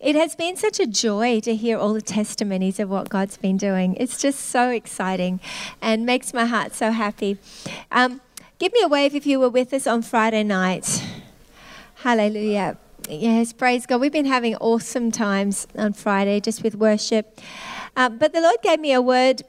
It has been such a joy to hear all the testimonies of what God's been doing. It's just so exciting and makes my heart so happy. Um, give me a wave if you were with us on Friday night. Hallelujah. Yes, praise God. We've been having awesome times on Friday just with worship. Uh, but the Lord gave me a word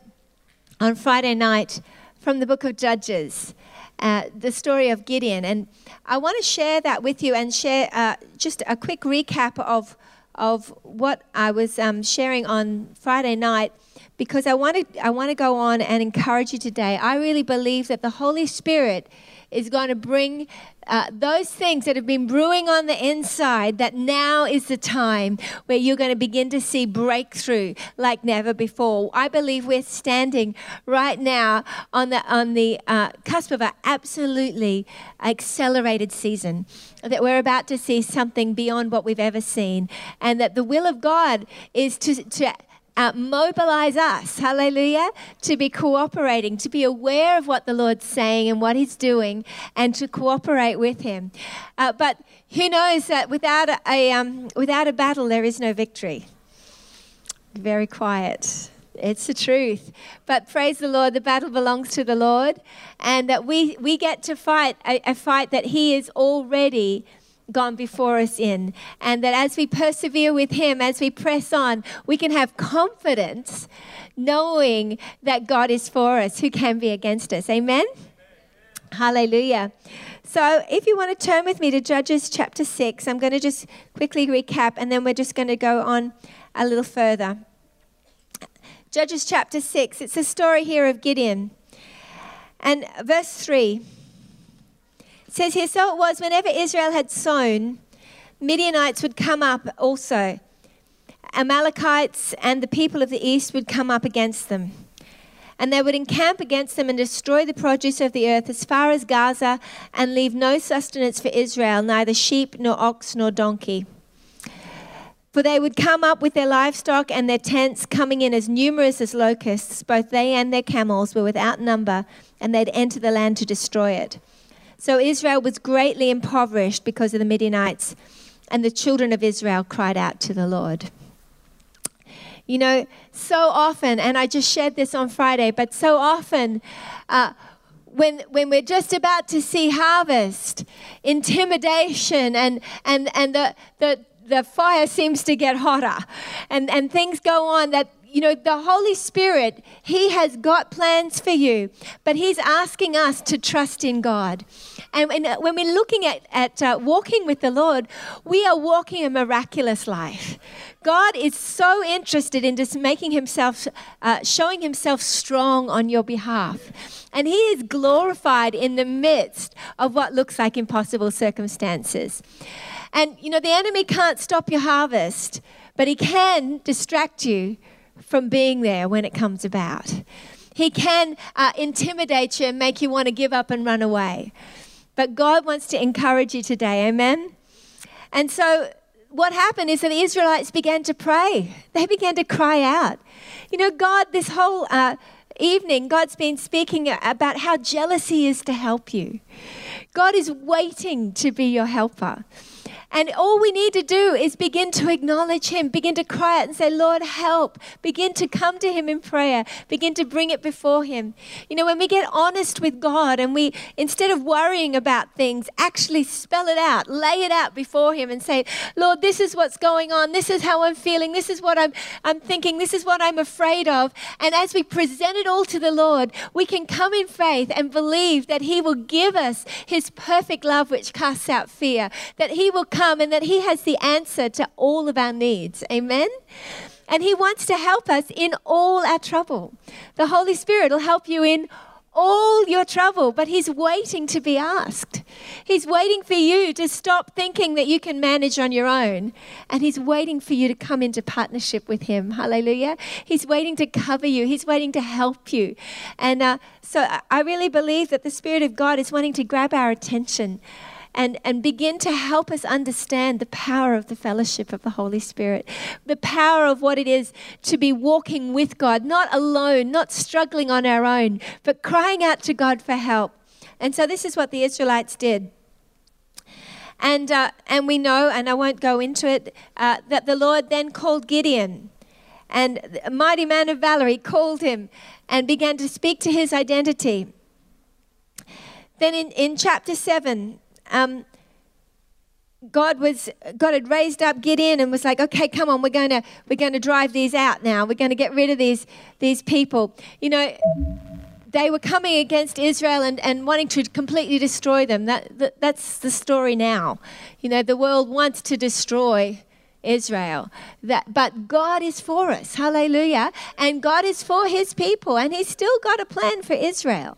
on Friday night from the book of Judges, uh, the story of Gideon. And I want to share that with you and share uh, just a quick recap of, of what I was um, sharing on Friday night because I want to I want to go on and encourage you today. I really believe that the Holy Spirit is going to bring uh, those things that have been brewing on the inside. That now is the time where you're going to begin to see breakthrough like never before. I believe we're standing right now on the on the uh, cusp of an absolutely accelerated season. That we're about to see something beyond what we've ever seen, and that the will of God is to to uh, mobilize us, hallelujah, to be cooperating, to be aware of what the Lord's saying and what He's doing, and to cooperate with Him. Uh, but who knows that without a, um, without a battle, there is no victory. Very quiet. It's the truth. But praise the Lord, the battle belongs to the Lord, and that we, we get to fight a, a fight that He is already gone before us in. And that as we persevere with Him, as we press on, we can have confidence knowing that God is for us. Who can be against us? Amen? Hallelujah. So, if you want to turn with me to Judges chapter 6, I'm going to just quickly recap and then we're just going to go on a little further. Judges chapter 6, it's a story here of Gideon. And verse 3 it says here So it was whenever Israel had sown, Midianites would come up also. Amalekites and the people of the east would come up against them. And they would encamp against them and destroy the produce of the earth as far as Gaza and leave no sustenance for Israel, neither sheep nor ox nor donkey. For they would come up with their livestock and their tents, coming in as numerous as locusts. Both they and their camels were without number, and they'd enter the land to destroy it. So Israel was greatly impoverished because of the Midianites, and the children of Israel cried out to the Lord. You know, so often, and I just shared this on Friday, but so often, uh, when, when we're just about to see harvest, intimidation and, and, and the, the, the fire seems to get hotter and, and things go on that you know, the Holy Spirit, He has got plans for you, but He's asking us to trust in God. And when, when we're looking at, at uh, walking with the Lord, we are walking a miraculous life. God is so interested in just making Himself, uh, showing Himself strong on your behalf. And He is glorified in the midst of what looks like impossible circumstances. And, you know, the enemy can't stop your harvest, but he can distract you from being there when it comes about. He can uh, intimidate you and make you want to give up and run away. But God wants to encourage you today, amen? And so, what happened is that the Israelites began to pray. They began to cry out. You know, God, this whole uh, evening, God's been speaking about how jealousy is to help you. God is waiting to be your helper. And all we need to do is begin to acknowledge Him, begin to cry out and say, Lord, help. Begin to come to Him in prayer, begin to bring it before Him. You know, when we get honest with God and we, instead of worrying about things, actually spell it out, lay it out before Him and say, Lord, this is what's going on. This is how I'm feeling. This is what I'm, I'm thinking. This is what I'm afraid of. And as we present it all to the Lord, we can come in faith and believe that He will give us His perfect love, which casts out fear, that He will come and that He has the answer to all of our needs. Amen? And He wants to help us in all our trouble. The Holy Spirit will help you in all your trouble, but He's waiting to be asked. He's waiting for you to stop thinking that you can manage on your own. And He's waiting for you to come into partnership with Him. Hallelujah. He's waiting to cover you, He's waiting to help you. And uh, so I really believe that the Spirit of God is wanting to grab our attention and, and begin to help us understand the power of the fellowship of the Holy Spirit, the power of what it is to be walking with God, not alone, not struggling on our own, but crying out to God for help. And so this is what the Israelites did. And, uh, and we know, and I won't go into it, uh, that the Lord then called Gideon. And a mighty man of valor, he called him and began to speak to his identity. Then in, in chapter 7, um, God was God had raised up Gideon and was like, okay, come on, we're going to we're going to drive these out now. We're going to get rid of these these people. You know, they were coming against Israel and, and wanting to completely destroy them. That, that that's the story now. You know, the world wants to destroy Israel. That, but God is for us. Hallelujah. And God is for his people. And he's still got a plan for Israel.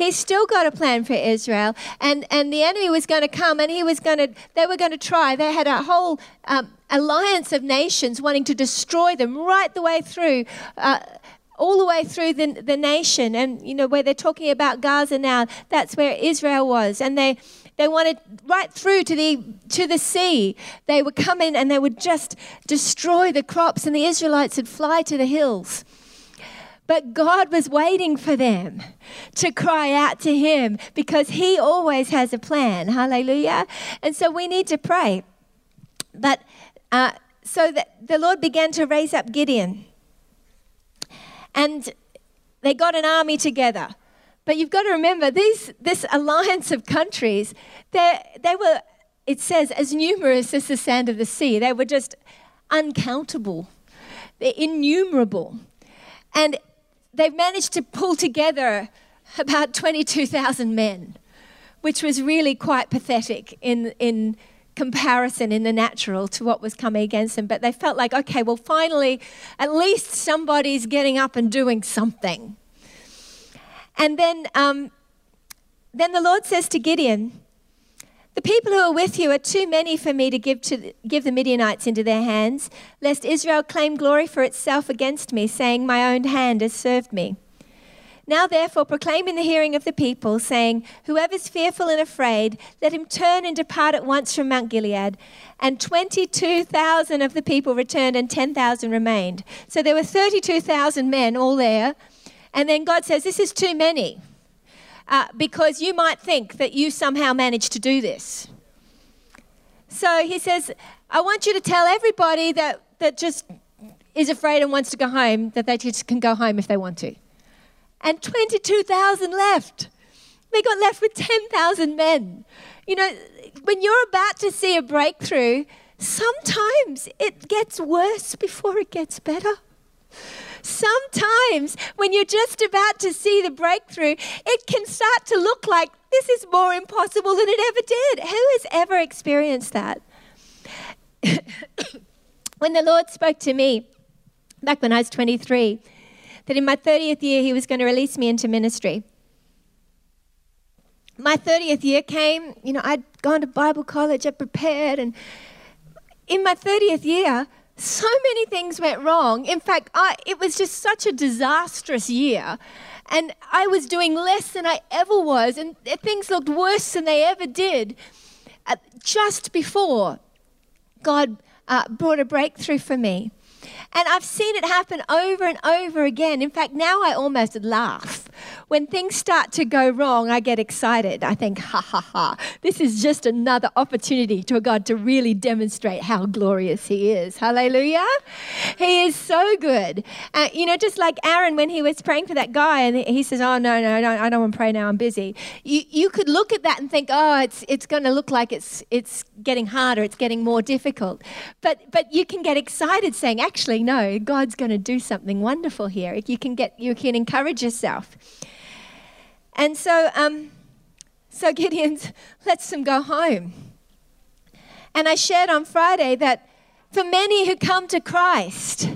He's still got a plan for Israel. And, and the enemy was going to come and he was going to, they were going to try. They had a whole um, alliance of nations wanting to destroy them right the way through. Uh, all the way through the, the nation, and you know where they're talking about Gaza now. That's where Israel was, and they they wanted right through to the to the sea. They would come in and they would just destroy the crops, and the Israelites would fly to the hills. But God was waiting for them to cry out to Him because He always has a plan. Hallelujah. And so we need to pray. But uh, so that the Lord began to raise up Gideon. And they got an army together. But you've got to remember, these, this alliance of countries, they were, it says, as numerous as the sand of the sea. They were just uncountable, they're innumerable. And they've managed to pull together about 22,000 men, which was really quite pathetic in, in comparison in the natural to what was coming against them. But they felt like, okay, well, finally, at least somebody's getting up and doing something. And then, um, then the Lord says to Gideon, the people who are with you are too many for me to give, to give the Midianites into their hands, lest Israel claim glory for itself against me, saying, My own hand has served me. Now, therefore, proclaim in the hearing of the people, saying, Whoever's fearful and afraid, let him turn and depart at once from Mount Gilead. And 22,000 of the people returned, and 10,000 remained. So there were 32,000 men all there. And then God says, This is too many uh, because you might think that you somehow managed to do this. So he says, I want you to tell everybody that, that just is afraid and wants to go home that they just can go home if they want to. And 22,000 left. They got left with 10,000 men. You know, when you're about to see a breakthrough, sometimes it gets worse before it gets better. Sometimes when you're just about to see the breakthrough, it can start to look like this is more impossible than it ever did. Who has ever experienced that? when the Lord spoke to me back when I was 23, that in my 30th year He was going to release me into ministry. My 30th year came, you know, I'd gone to Bible college, I prepared, and in my 30th year, so many things went wrong. In fact, I, it was just such a disastrous year. And I was doing less than I ever was, and things looked worse than they ever did. Uh, just before God uh, brought a breakthrough for me. And I've seen it happen over and over again. In fact, now I almost laugh. When things start to go wrong, I get excited. I think, ha ha ha, this is just another opportunity to God to really demonstrate how glorious He is. Hallelujah. He is so good. Uh, you know, just like Aaron when he was praying for that guy and he says, Oh, no, no, no I don't want to pray now, I'm busy. You, you could look at that and think, Oh, it's, it's going to look like it's, it's getting harder, it's getting more difficult. But, but you can get excited saying, Actually, no, God's going to do something wonderful here. You can get, you can encourage yourself. And so, um, so Gideon lets them go home. And I shared on Friday that for many who come to Christ,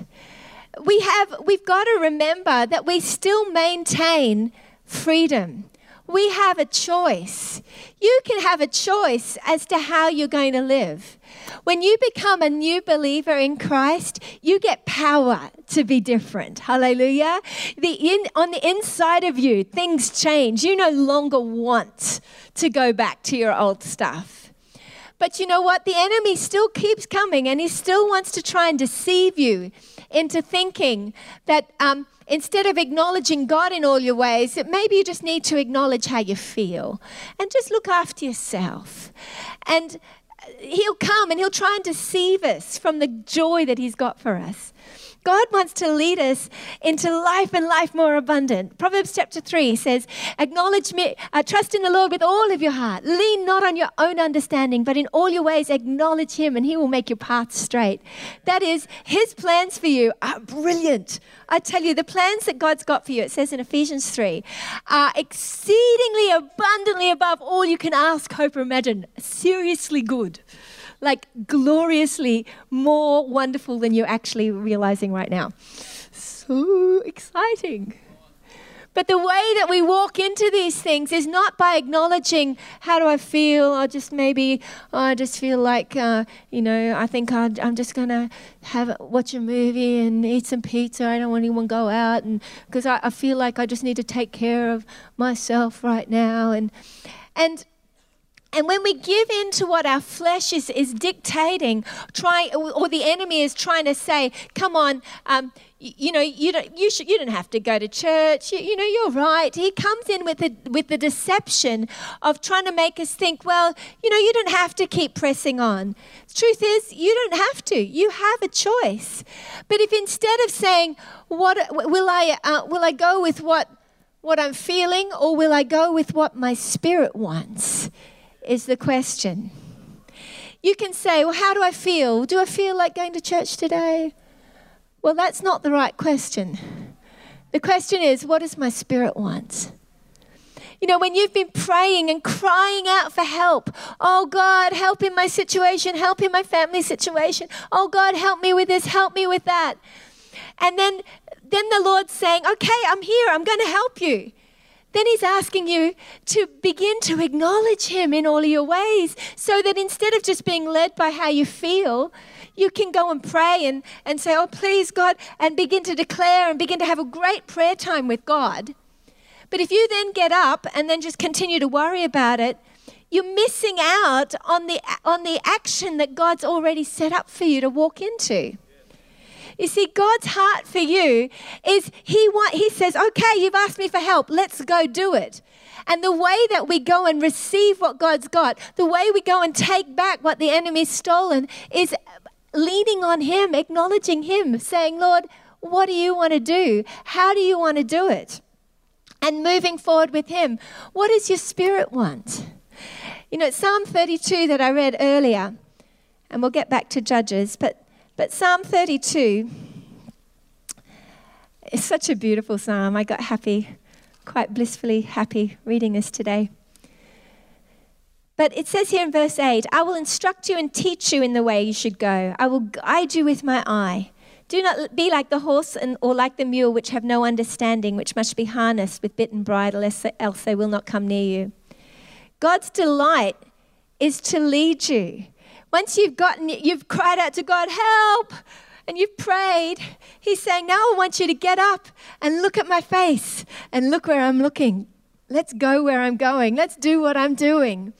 we have, we've got to remember that we still maintain freedom. We have a choice. You can have a choice as to how you're going to live. When you become a new believer in Christ, you get power to be different. Hallelujah. The in, on the inside of you, things change. You no longer want to go back to your old stuff. But you know what? The enemy still keeps coming and he still wants to try and deceive you into thinking that um, instead of acknowledging God in all your ways, maybe you just need to acknowledge how you feel and just look after yourself. And uh, he'll come and he'll try and deceive us from the joy that he's got for us. God wants to lead us into life and life more abundant. Proverbs chapter 3 says, Acknowledge me, uh, trust in the Lord with all of your heart. Lean not on your own understanding, but in all your ways acknowledge him, and he will make your path straight. That is, his plans for you are brilliant. I tell you, the plans that God's got for you, it says in Ephesians 3, are exceedingly abundantly above all you can ask, hope, or imagine. Seriously good like gloriously more wonderful than you're actually realizing right now. So exciting. But the way that we walk into these things is not by acknowledging how do I feel, or just maybe oh, I just feel like uh, you know I think i am just gonna have watch a movie and eat some pizza. I don't want anyone to go out, because I, I feel like I just need to take care of myself right now, and and and when we give in to what our flesh is, is dictating, trying, or the enemy is trying to say, come on, um, you, know, you don't, you, should, you don't have to go to church. You, you know, you're right. He comes in with the, with the deception of trying to make us think, well, you know, you don't have to keep pressing on. The truth is, you don't have to. You have a choice. But if instead of saying, what will I, uh, will I go with what, what I'm feeling, or will I go with what my spirit wants? Is the question. You can say, Well, how do I feel? Do I feel like going to church today? Well, that's not the right question. The question is, What does my spirit want? You know, when you've been praying and crying out for help, oh God, help in my situation, help in my family situation, oh God, help me with this, help me with that. And then, then the Lord's saying, okay, I'm here, I'm going to help you then he's asking you to begin to acknowledge him in all your ways so that instead of just being led by how you feel, you can go and pray and, and say, Oh, please, God, and begin to declare and begin to have a great prayer time with God. But if you then get up and then just continue to worry about it, you're missing out on the, on the action that God's already set up for you to walk into. You see, God's heart for you is He want, He says, okay, you've asked me for help, let's go do it. And the way that we go and receive what God's got, the way we go and take back what the enemy's stolen, is leaning on Him, acknowledging Him, saying, Lord, what do you want to do? How do you want to do it? And moving forward with Him. What does your spirit want? You know, Psalm 32 that I read earlier, and we'll get back to Judges, but but Psalm 32 is such a beautiful psalm. I got happy, quite blissfully happy reading this today. But it says here in verse 8 I will instruct you and teach you in the way you should go, I will guide you with my eye. Do not be like the horse and, or like the mule, which have no understanding, which must be harnessed with bit and bridle, else they will not come near you. God's delight is to lead you. Once you've gotten, you've cried out to God, help, and you've prayed, He's saying, now I want you to get up and look at my face and look where I'm looking. Let's go where I'm going. Let's do what I'm doing.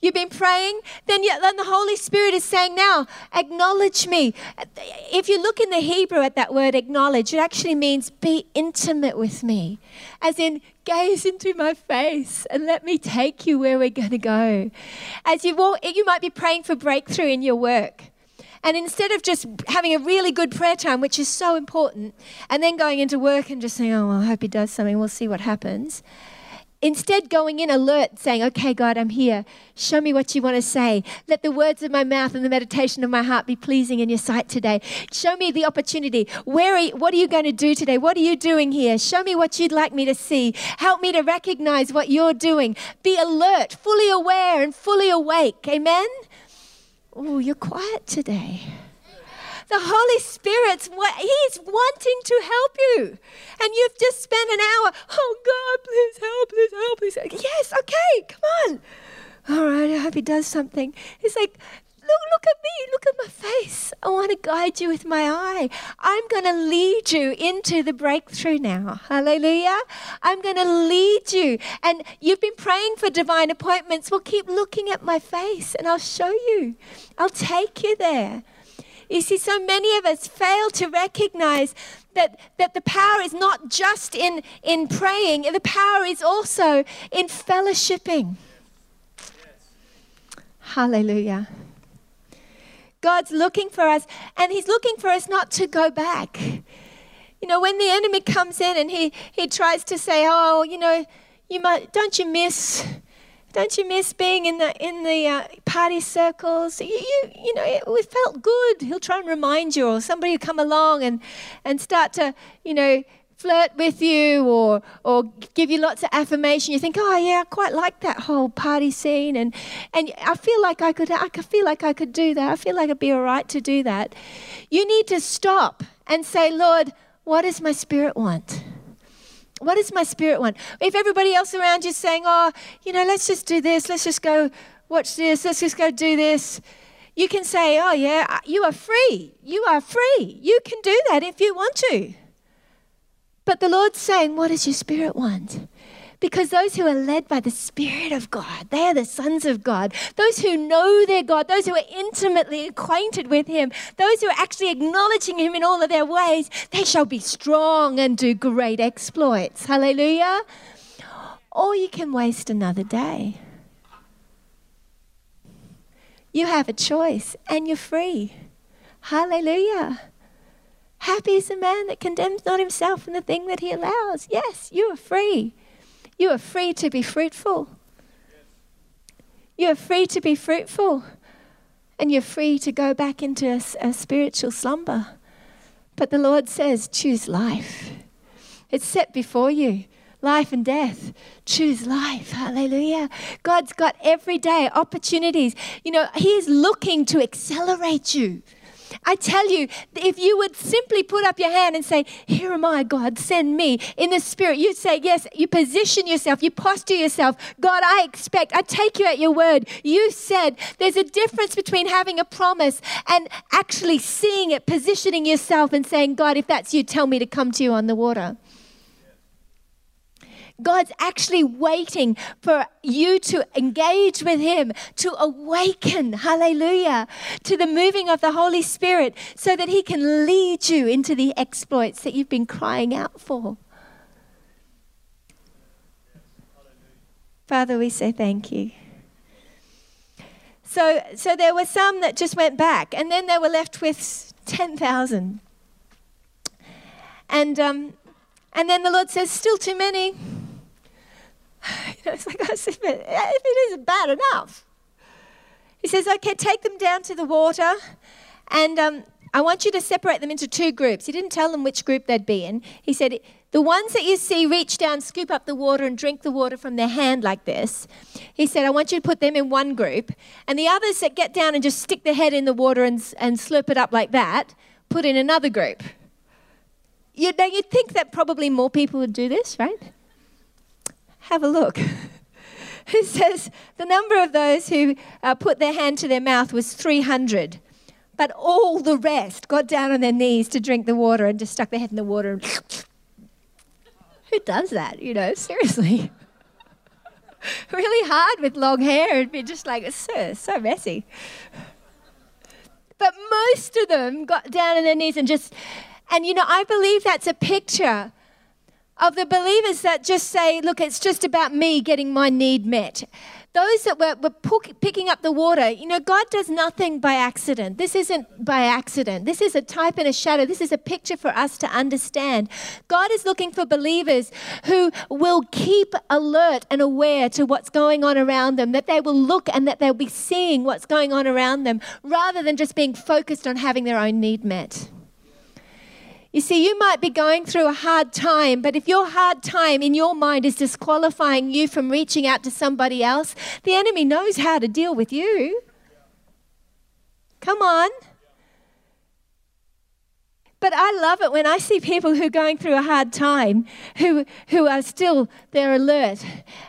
You've been praying, then, you, then the Holy Spirit is saying, Now, acknowledge me. If you look in the Hebrew at that word acknowledge, it actually means be intimate with me. As in, gaze into my face and let me take you where we're going to go. As you walk, you might be praying for breakthrough in your work. And instead of just having a really good prayer time, which is so important, and then going into work and just saying, oh, well, I hope he does something, we'll see what happens Instead, going in alert, saying, Okay, God, I'm here. Show me what you want to say. Let the words of my mouth and the meditation of my heart be pleasing in your sight today. Show me the opportunity. Where are you, what are you going to do today? What are you doing here? Show me what you'd like me to see. Help me to recognize what you're doing. Be alert, fully aware, and fully awake. Amen? Oh, you're quiet today. The Holy Spirit's wa- He's wanting to help you. And you've just spent an hour, oh God, please help, please help, please. Yes, okay, come on. All right, I hope He does something. He's like, Look, look at me. Look at my face. I want to guide you with my eye. I'm going to lead you into the breakthrough now. Hallelujah. I'm going to lead you. And you've been praying for divine appointments. Well, keep looking at my face and I'll show you. I'll take you there. You see, so many of us fail to recognize that, that the power is not just in, in praying, the power is also in fellowshipping. Hallelujah. God's looking for us, and He's looking for us not to go back. You know, when the enemy comes in and he, he tries to say, "Oh, you know, you might don't you miss, don't you miss being in the in the uh, party circles? You, you you know, it, it felt good." He'll try and remind you, or somebody will come along and and start to you know flirt with you or or give you lots of affirmation. You think oh yeah i quite like that whole party scene. And and i feel like i could i could feel like i could do that. I feel like it'd be all right to do that. You need to stop and say lord what does my spirit want what does my spirit want? If everybody else around you is saying oh you know let's just do this. Let's just go watch this. Let's just go do this. You can say oh yeah uh, you are free. You are free. You can do that if you want to. But the Lord's saying, What does your spirit want? Because those who are led by the Spirit of God, they are the sons of God. Those who know their God, those who are intimately acquainted with Him, those who are actually acknowledging Him in all of their ways, they shall be strong and do great exploits. Hallelujah. Or you can waste another day. You have a choice and you're free. Hallelujah. Happy is the man that condemns not himself in the thing that he allows. Yes, you are free. You are free to be fruitful. You are free to be fruitful. And you're free to go back into a, a spiritual slumber. But the Lord says, choose life. It's set before you life and death. Choose life. Hallelujah. God's got every day opportunities. You know, He is looking to accelerate you. I tell you, if you would simply put up your hand and say, Here am I, God, send me in the spirit, you'd say, Yes, you position yourself, you posture yourself. God, I expect, I take you at your word. You said there's a difference between having a promise and actually seeing it, positioning yourself and saying, God, if that's you, tell me to come to you on the water. God's actually waiting for you to engage with Him, to awaken, hallelujah, to the moving of the Holy Spirit so that He can lead you into the exploits that you've been crying out for. Father, we say thank you. So, so there were some that just went back, and then they were left with 10,000. And, um, and then the Lord says, Still too many. You know, it's like, I said, if it isn't bad enough. He says, okay, take them down to the water and um, I want you to separate them into two groups. He didn't tell them which group they'd be in. He said, the ones that you see reach down, scoop up the water, and drink the water from their hand like this. He said, I want you to put them in one group. And the others that get down and just stick their head in the water and, and slurp it up like that, put in another group. You, now, you'd think that probably more people would do this, right? Have a look. it says the number of those who uh, put their hand to their mouth was 300. But all the rest got down on their knees to drink the water and just stuck their head in the water. And Who does that? You know, seriously. really hard with long hair. It'd be just like, so, so messy. But most of them got down on their knees and just, and you know, I believe that's a picture of the believers that just say, look, it's just about me getting my need met. Those that were, were picking up the water, you know, God does nothing by accident. This isn't by accident. This is a type and a shadow. This is a picture for us to understand. God is looking for believers who will keep alert and aware to what's going on around them, that they will look and that they'll be seeing what's going on around them rather than just being focused on having their own need met. You see, you might be going through a hard time, but if your hard time in your mind is disqualifying you from reaching out to somebody else, the enemy knows how to deal with you. Come on. I love it when I see people who are going through a hard time, who, who are still, they're alert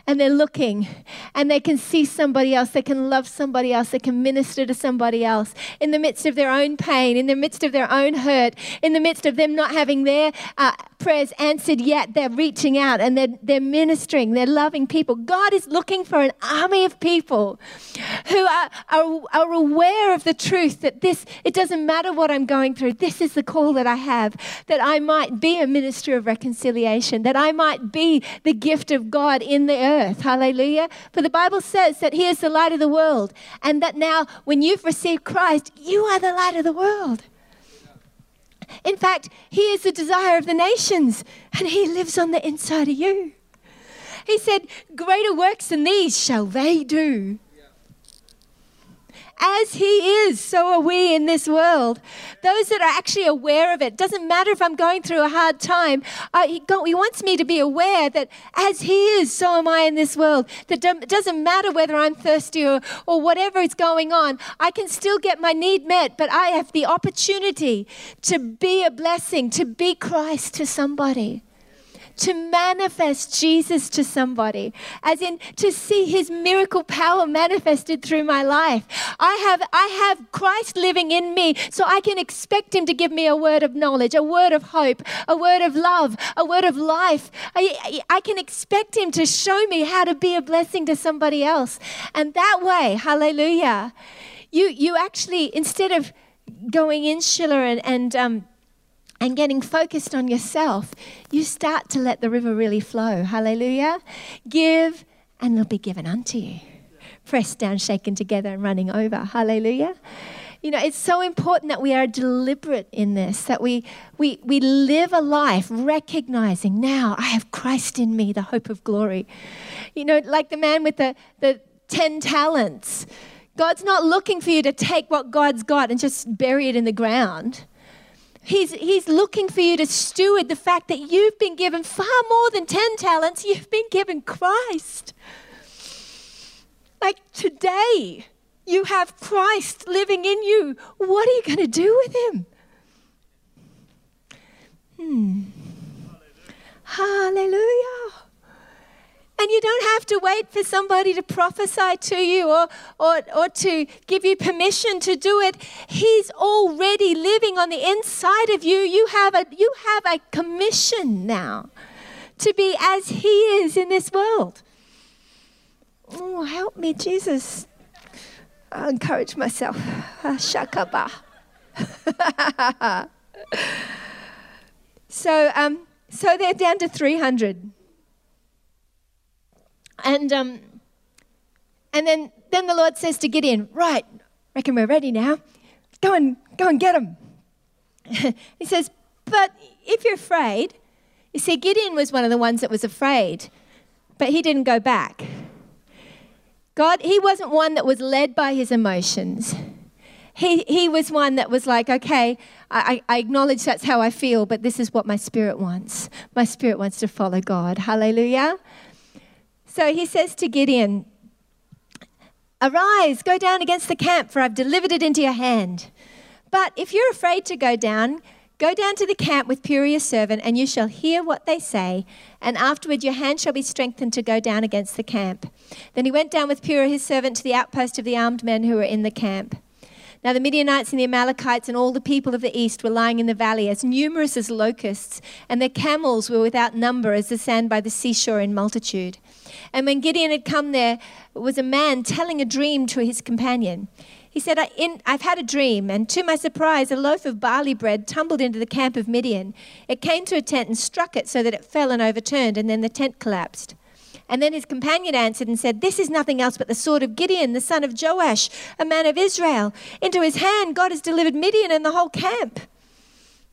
and they're looking and they can see somebody else, they can love somebody else, they can minister to somebody else in the midst of their own pain, in the midst of their own hurt, in the midst of them not having their uh, prayers answered yet. They're reaching out and they're, they're ministering, they're loving people. God is looking for an army of people who are, are, are aware of the truth that this, it doesn't matter what I'm going through, this is the call that I have, that I might be a minister of reconciliation, that I might be the gift of God in the earth. Hallelujah. For the Bible says that He is the light of the world, and that now when you've received Christ, you are the light of the world. In fact, He is the desire of the nations, and He lives on the inside of you. He said, Greater works than these shall they do. As He is, so are we in this world. Those that are actually aware of it, doesn't matter if I'm going through a hard time, uh, he, he, wants me to be aware that as He is, so am I in this world. That it doesn't matter whether I'm thirsty or, or whatever is going on, I can still get my need met, but I have the opportunity to be a blessing, to be Christ to somebody to manifest Jesus to somebody, as in to see his miracle power manifested through my life. I have, I have Christ living in me, so I can expect him to give me a word of knowledge, a word of hope, a word of love, a word of life. I, I can expect him to show me how to be a blessing to somebody else. And that way, hallelujah, you, you actually, instead of going insular and, and um, and getting focused on yourself, you start to let the river really flow. Hallelujah. Give, and it'll be given unto you. Pressed down, shaken together, and running over. Hallelujah. You know, it's so important that we are deliberate in this, that we, we, we live a life recognizing now I have Christ in me, the hope of glory. You know, like the man with the, the 10 talents. God's not looking for you to take what God's got and just bury it in the ground. He's, he's looking for you to steward the fact that you've been given far more than 10 talents. You've been given Christ. Like today, you have Christ living in you. What are you going to do with him? Hmm. Hallelujah. Hallelujah. And you don't have to wait for somebody to prophesy to you or, or, or to give you permission to do it. He's already living on the inside of you. You have a, you have a commission now to be as He is in this world. Oh, help me, Jesus. I'll encourage myself. Ah, shakaba. so, um, so they're down to 300. And, um, and then, then the Lord says to Gideon, Right, reckon we're ready now. Go and, go and get them. he says, But if you're afraid, you see, Gideon was one of the ones that was afraid, but he didn't go back. God, he wasn't one that was led by his emotions. He, he was one that was like, okay, I, I acknowledge that's how I feel, but this is what my spirit wants. My spirit wants to follow God. Hallelujah. So he says to Gideon, Arise, go down against the camp, for I've delivered it into your hand. But if you're afraid to go down, go down to the camp with your servant, and you shall hear what they say, and afterward your hand shall be strengthened to go down against the camp. Then he went down with Purah his servant to the outpost of the armed men who were in the camp. Now the Midianites and the Amalekites and all the people of the east were lying in the valley, as numerous as locusts, and their camels were without number as the sand by the seashore in multitude. And when Gideon had come there, was a man telling a dream to his companion. He said, I, have had a dream, and to my surprise, a loaf of barley bread tumbled into the camp of Midian. It came to a tent and struck it so that it fell and overturned, and then the tent collapsed. And then his companion answered and said, This is nothing else but the sword of Gideon, the son of Joash, a man of Israel. Into his hand God has delivered Midian and the whole camp.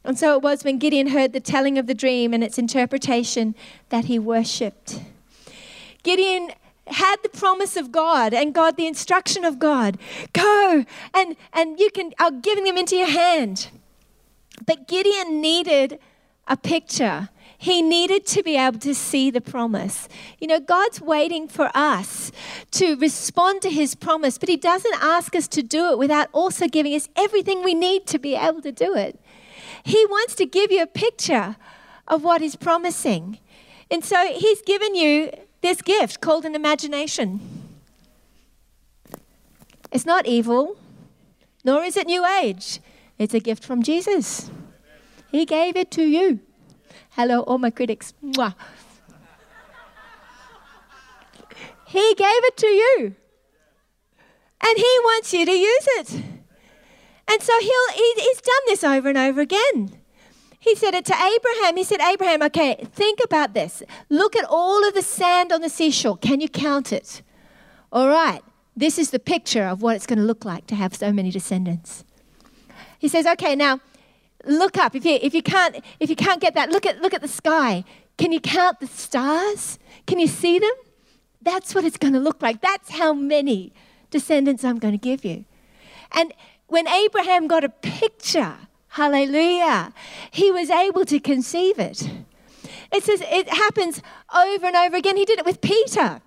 And so it was when Gideon heard the telling of the dream and its interpretation that he worshipped. Gideon had the promise of God and God the instruction of God. Go and and you can I'll give them into your hand. But Gideon needed a picture. He needed to be able to see the promise. You know, God's waiting for us to respond to his promise, but he doesn't ask us to do it without also giving us everything we need to be able to do it. He wants to give you a picture of what He's promising. And so He's given you this gift called an imagination. It's not evil, nor is it New Age. It's a gift from Jesus. He gave it to you. Hello, all my critics. Mwah. He gave it to you. And He wants you to use it. And so he'll, he, He's done this over and over again. He said it to Abraham. He said, Abraham, okay, think about this. Look at all of the sand on the seashore. Can you count it? All right, this is the picture of what it's going to look like to have so many descendants. He says, okay, now look up. If you, if you, can't, if you can't get that, look at, look at the sky. Can you count the stars? Can you see them? That's what it's going to look like. That's how many descendants I'm going to give you. And when Abraham got a picture, hallelujah, he was able to conceive it. It says it happens over and over again. He did it with Peter.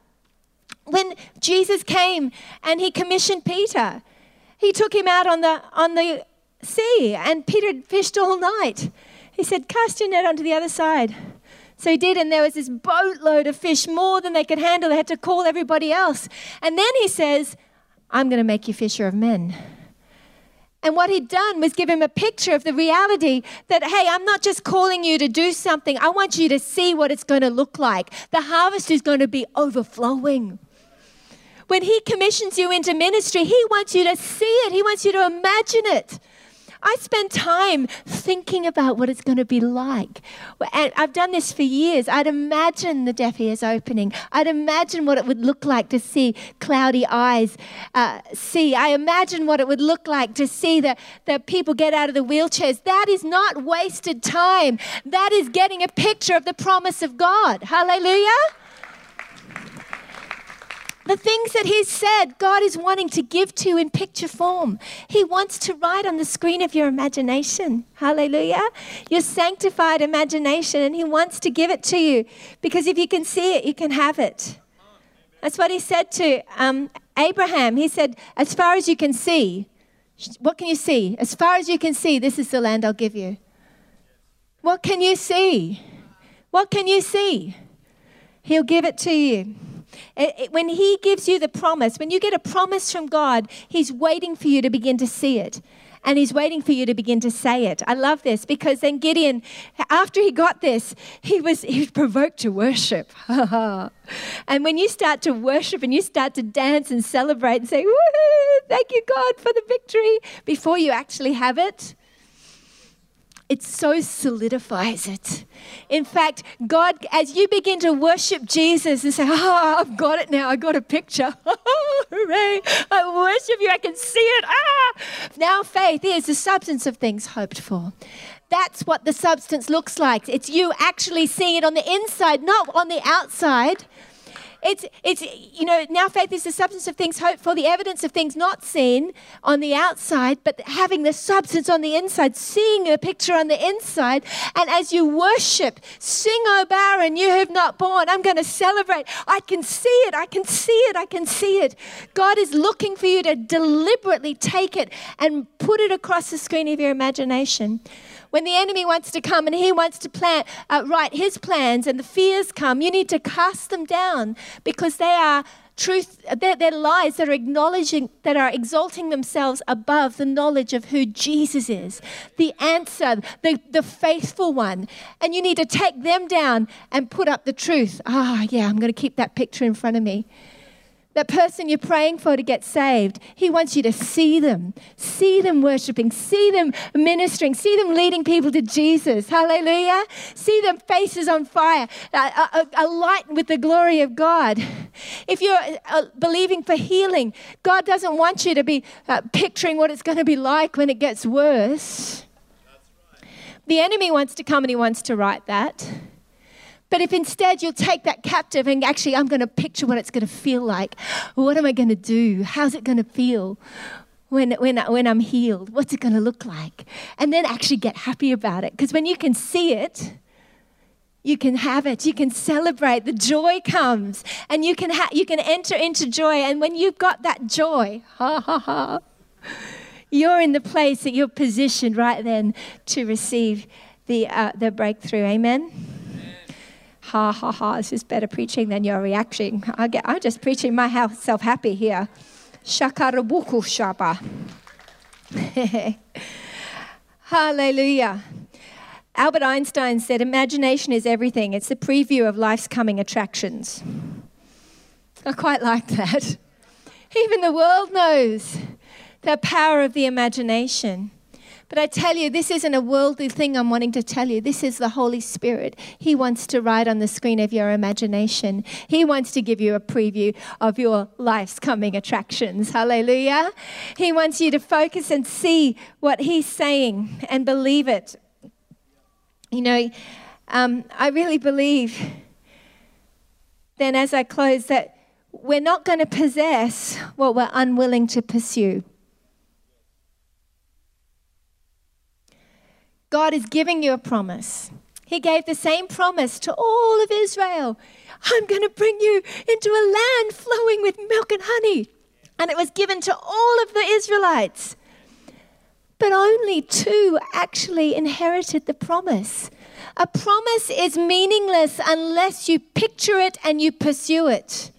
When Jesus came and he commissioned Peter, he took him out on the, on the sea, and Peter had fished all night. He said, Cast your net onto the other side. So he did, and there was this boatload of fish, more than they could handle. They had to call everybody else. And then he says, I'm going to make you fisher of men. And what he'd done was give him a picture of the reality that, hey, I'm not just calling you to do something, I want you to see what it's going to look like. The harvest is going to be overflowing. When he commissions you into ministry, he wants you to see it, he wants you to imagine it. I spend time thinking about what it's going to be like. And I've done this for years. I'd imagine the deaf ears opening. I'd imagine what it would look like to see cloudy eyes uh, see. I imagine what it would look like to see the, the people get out of the wheelchairs. That is not wasted time. That is getting a picture of the promise of God. Hallelujah the things that He said, God is wanting to give to you in picture form. He wants to write on the screen of your imagination. Hallelujah. Your sanctified imagination, and He wants to give it to you because if you can see it, you can have it. That's what He said to um, Abraham. He said, As far as you can see, what can you see? As far as you can see, this is the land I'll give you. What can you see? What can you see? He'll give it to you. It, it, when He gives you the promise, when you get a promise from God, He's waiting for you to begin to see it. And he's waiting for you to begin to say it. I love this because then Gideon, after he got this, he was, he was provoked to worship. and when you start to worship and you start to dance and celebrate and say, thank you, God, for the victory, before you actually have it, it so solidifies it. In fact, God, as you begin to worship Jesus and say, Oh, I've got it now, I got a picture. hooray, I worship you, I can see it. Ah! Now, faith is the substance of things hoped for. That's what the substance looks like. It's you actually seeing it on the inside, not on the outside. It's, it's, you know, now faith is the substance of things hoped for, the evidence of things not seen on the outside, but having the substance on the inside, seeing a picture on the inside. And as you worship, sing, O barren, you have not born. I'm going to celebrate. I can see it. I can see it. I can see it. God is looking for you to deliberately take it and put it across the screen of your imagination. When the enemy wants to come and he wants to plan, uh, write his plans and the fears come, you need to cast them down because they are truth, they're, they're, lies that are acknowledging, that are exalting themselves above the knowledge of who Jesus is, the answer, the, the faithful one. And you need to take them down and put up the truth. Ah, oh, yeah, I'm going to keep that picture in front of me that person you're praying for to get saved, He wants you to see them, see them worshiping, see them ministering, see them leading people to Jesus. Hallelujah. See them faces on fire, alight with the glory of God. If you're uh, believing for healing, God doesn't want you to be uh, picturing what it's going to be like when it gets worse. The enemy wants to come and he wants to write that. But if instead you'll take that captive and actually, I'm going to picture what it's going to feel like. What am I going to do? How's it going to feel? When, when, when I'm healed, what's it going to look like? And then actually get happy about it. Because when you can see it, you can have it. You can celebrate. The joy comes, and you can ha- you can enter into joy. And when you've got that joy, ha ha ha, you're in the place that you're positioned right then to receive the, uh, the breakthrough. Amen? Ha ha ha, this is better preaching than your reaction. I get, I'm just preaching myself happy here. Shakarabuku shaba. Hallelujah. Albert Einstein said, Imagination is everything. It's the preview of life's coming attractions. I quite like that. Even the world knows the power of the imagination. But I tell you, this isn't a worldly thing I'm wanting to tell you. This is the Holy Spirit. He wants to write on the screen of your imagination. He wants to give you a preview of your life's coming attractions. Hallelujah. He wants you to focus and see what He's saying and believe it. You know, um, I really believe, then as I close, that we're not going to possess what we're unwilling to pursue. God is giving you a promise. He gave the same promise to all of Israel I'm going to bring you into a land flowing with milk and honey. And it was given to all of the Israelites. But only two actually inherited the promise. A promise is meaningless unless you picture it and you pursue it.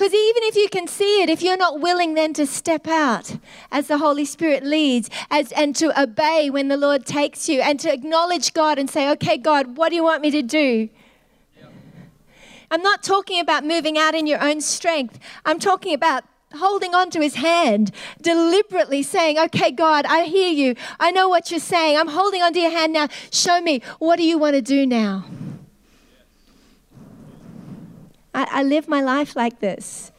Because even if you can see it, if you're not willing then to step out as the Holy Spirit leads as, and to obey when the Lord takes you and to acknowledge God and say, okay, God, what do you want me to do? I'm not talking about moving out in your own strength. I'm talking about holding on to his hand, deliberately saying, Okay, God, I hear you. I know what you're saying. I'm holding on to your hand now. Show me, what do you want to do now? I, live my life like this.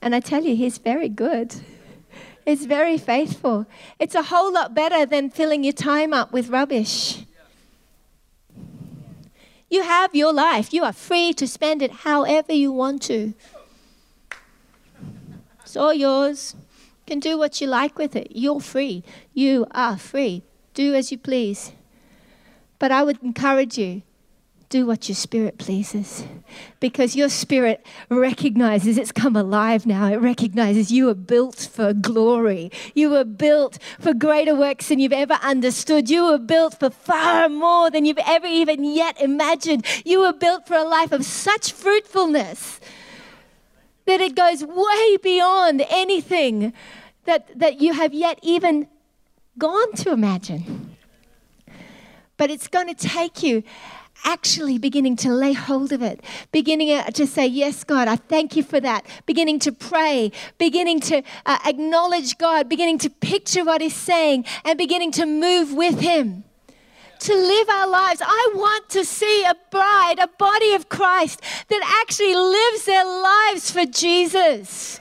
And I tell you, He's very good. He's very faithful. It's a whole lot better than filling your time up with rubbish. You have your life. You are free to spend it however you want to. It's all yours. You can do what you like with it. You're free. You are free. Do as you please. But I would encourage you do what your spirit pleases because your spirit recognizes it's come alive now. It recognizes you are built for glory. You were built for greater works than you've ever understood. You were built for far more than you've ever even yet imagined. You were built for a life of such fruitfulness that it goes way beyond anything that, that you have yet even gone to imagine. But it's going to take you actually beginning to lay hold of it, beginning uh, to say, Yes, God, I thank you for that, beginning to pray, beginning to uh, acknowledge God, beginning to picture what He's saying, and beginning to move with Him. To live our lives. I want to see a bride, a body of Christ that actually lives their lives for Jesus.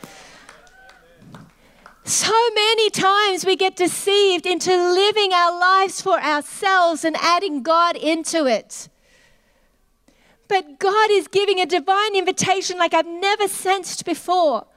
So many times we get deceived into living our lives for ourselves and adding God into it. But God is giving a divine invitation like I've never sensed before.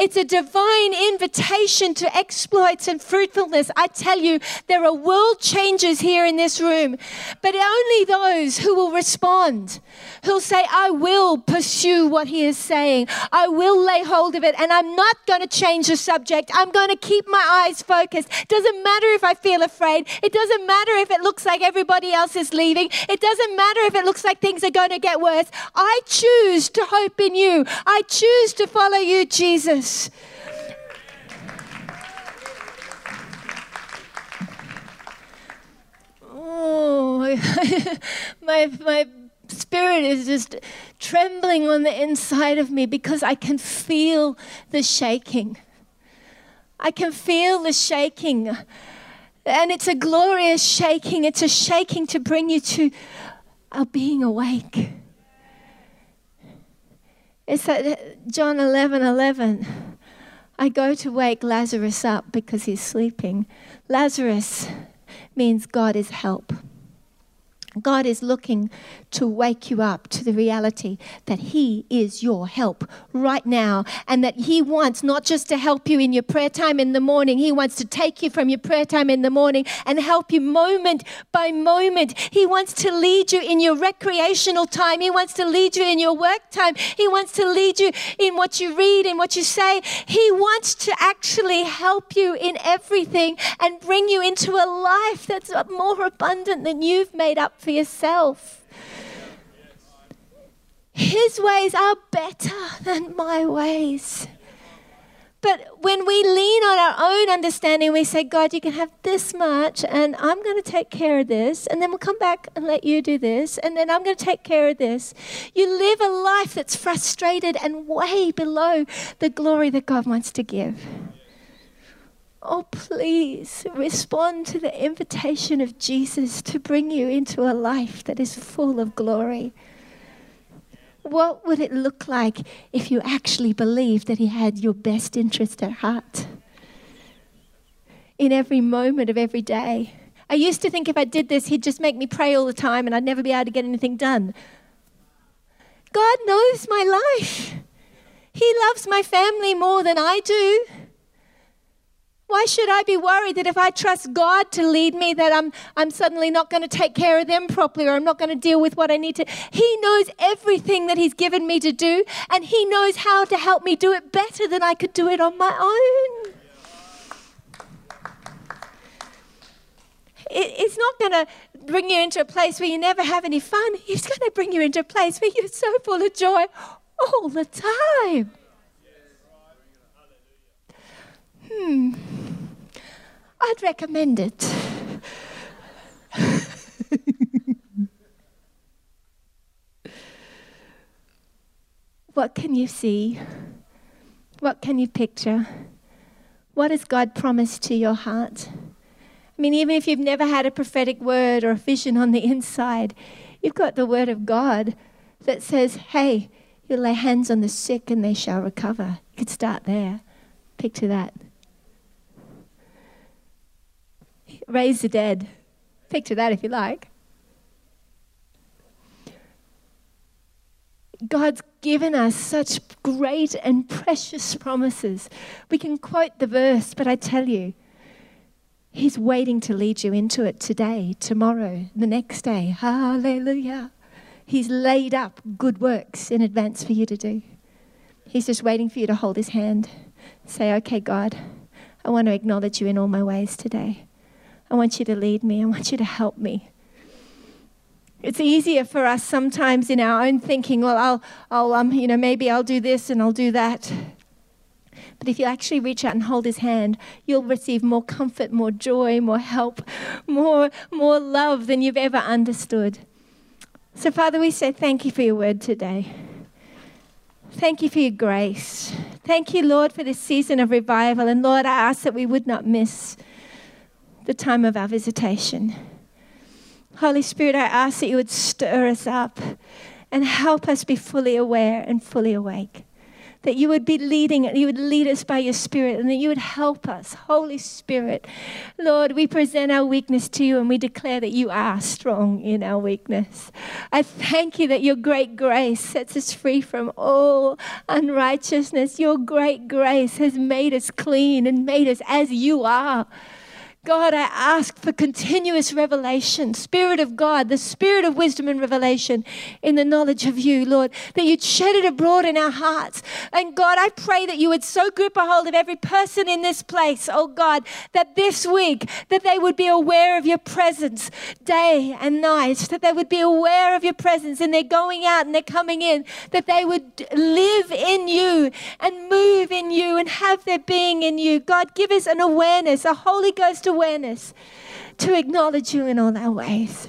It's a divine invitation to exploits and fruitfulness. I tell you, there are world changes here in this room, but only those who will respond, who'll say, I will pursue what he is saying. I will lay hold of it, and I'm not going to change the subject. I'm going to keep my eyes focused. Doesn't matter if I feel afraid. It doesn't matter if it looks like everybody else is leaving. It doesn't matter if it looks like things are going to get worse. I choose to hope in you. I choose to follow you, Jesus. Oh, my, my spirit is just trembling on the inside of me because I can feel the shaking. I can feel the shaking. And it's a glorious shaking. It's a shaking to bring you to a being awake. It's at John 11 11. I go to wake Lazarus up because he's sleeping. Lazarus means God is help. God is looking to wake you up to the reality that He is your help right now, and that He wants not just to help you in your prayer time in the morning, He wants to take you from your prayer time in the morning and help you moment by moment. He wants to lead you in your recreational time, He wants to lead you in your work time, He wants to lead you in what you read and what you say. He wants to actually help you in everything and bring you into a life that's more abundant than you've made up for yourself. His ways are better than my ways. But when we lean on our own understanding, we say, God, you can have this much, and I'm going to take care of this, and then we'll come back and let you do this, and then I'm going to take care of this. You live a life that's frustrated and way below the glory that God wants to give. Oh, please respond to the invitation of Jesus to bring you into a life that is full of glory. What would it look like if you actually believed that He had your best interest at heart in every moment of every day? I used to think if I did this, He'd just make me pray all the time and I'd never be able to get anything done. God knows my life. He loves my family more than I do. Why should I be worried that if I trust God to lead me, that I'm, I'm suddenly not going to take care of them properly or I'm not going to deal with what I need to? He knows everything that He's given me to do, and He knows how to help me do it better than I could do it on my own. It, it's not going to bring you into a place where you never have any fun. It's going to bring you into a place where you're so full of joy all the time. Hmm. I'd recommend it. what can you see? What can you picture? What has God promised to your heart? I mean, even if you've never had a prophetic word or a vision on the inside, you've got the word of God that says, hey, you lay hands on the sick and they shall recover. You could start there. Picture that. Raise the dead. Picture that if you like. God's given us such great and precious promises. We can quote the verse, but I tell you, He's waiting to lead you into it today, tomorrow, the next day. Hallelujah. He's laid up good works in advance for you to do. He's just waiting for you to hold His hand. Say, okay, God, I want to acknowledge you in all my ways today. I want you to lead me. I want you to help me. It's easier for us sometimes in our own thinking, well, I'll, I'll um, you know, maybe I'll do this and I'll do that. But if you actually reach out and hold his hand, you'll receive more comfort, more joy, more help, more, more love than you've ever understood. So, Father, we say thank you for your word today. Thank you for your grace. Thank you, Lord, for this season of revival. And Lord, I ask that we would not miss the time of our visitation. Holy Spirit, I ask that you would stir us up and help us be fully aware and fully awake. That you would be leading, you would lead us by your Spirit, and that you would help us. Holy Spirit, Lord, we present our weakness to you and we declare that you are strong in our weakness. I thank you that your great grace sets us free from all unrighteousness. Your great grace has made us clean and made us as you are. God, I ask for continuous revelation, Spirit of God, the Spirit of wisdom and revelation in the knowledge of you, Lord, that you'd shed it abroad in our hearts. And God, I pray that you would so grip a hold of every person in this place, oh God, that this week, that they would be aware of your presence day and night, that they would be aware of your presence and they're going out and they're coming in, that they would live in you and move in you and have their being in you. God, give us an awareness, a Holy Ghost awareness to acknowledge you in all our ways.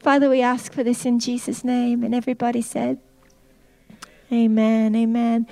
Father, we ask for this in Jesus' name. And everybody said, Amen, amen.